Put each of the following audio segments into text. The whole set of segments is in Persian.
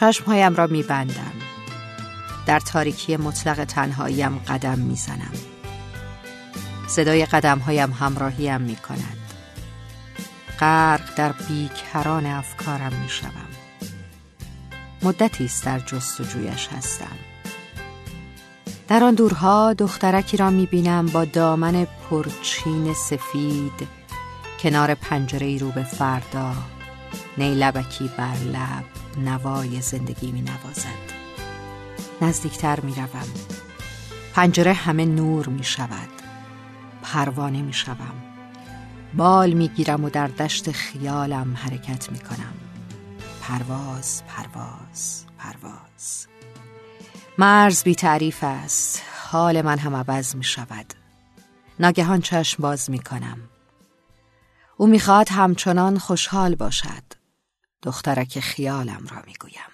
چشمهایم را میبندم. در تاریکی مطلق تنهاییم قدم می‌زنم. صدای قدمهایم همراهیم می‌کند. غرق در بیکران افکارم می‌شوم. مدتی است در جستجویش هستم. در آن دورها دخترکی را می‌بینم با دامن پرچین سفید کنار پنجره رو به فردا نیلبکی بر لب. نوای زندگی می نوازد. نزدیکتر می روم. پنجره همه نور می شود. پروانه می شوم. بال می گیرم و در دشت خیالم حرکت می کنم. پرواز پرواز پرواز. مرز بی تعریف است. حال من هم عوض می شود. ناگهان چشم باز می کنم. او می‌خواد همچنان خوشحال باشد. دخترک خیالم را می‌گویم.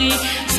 beauty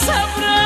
sabrım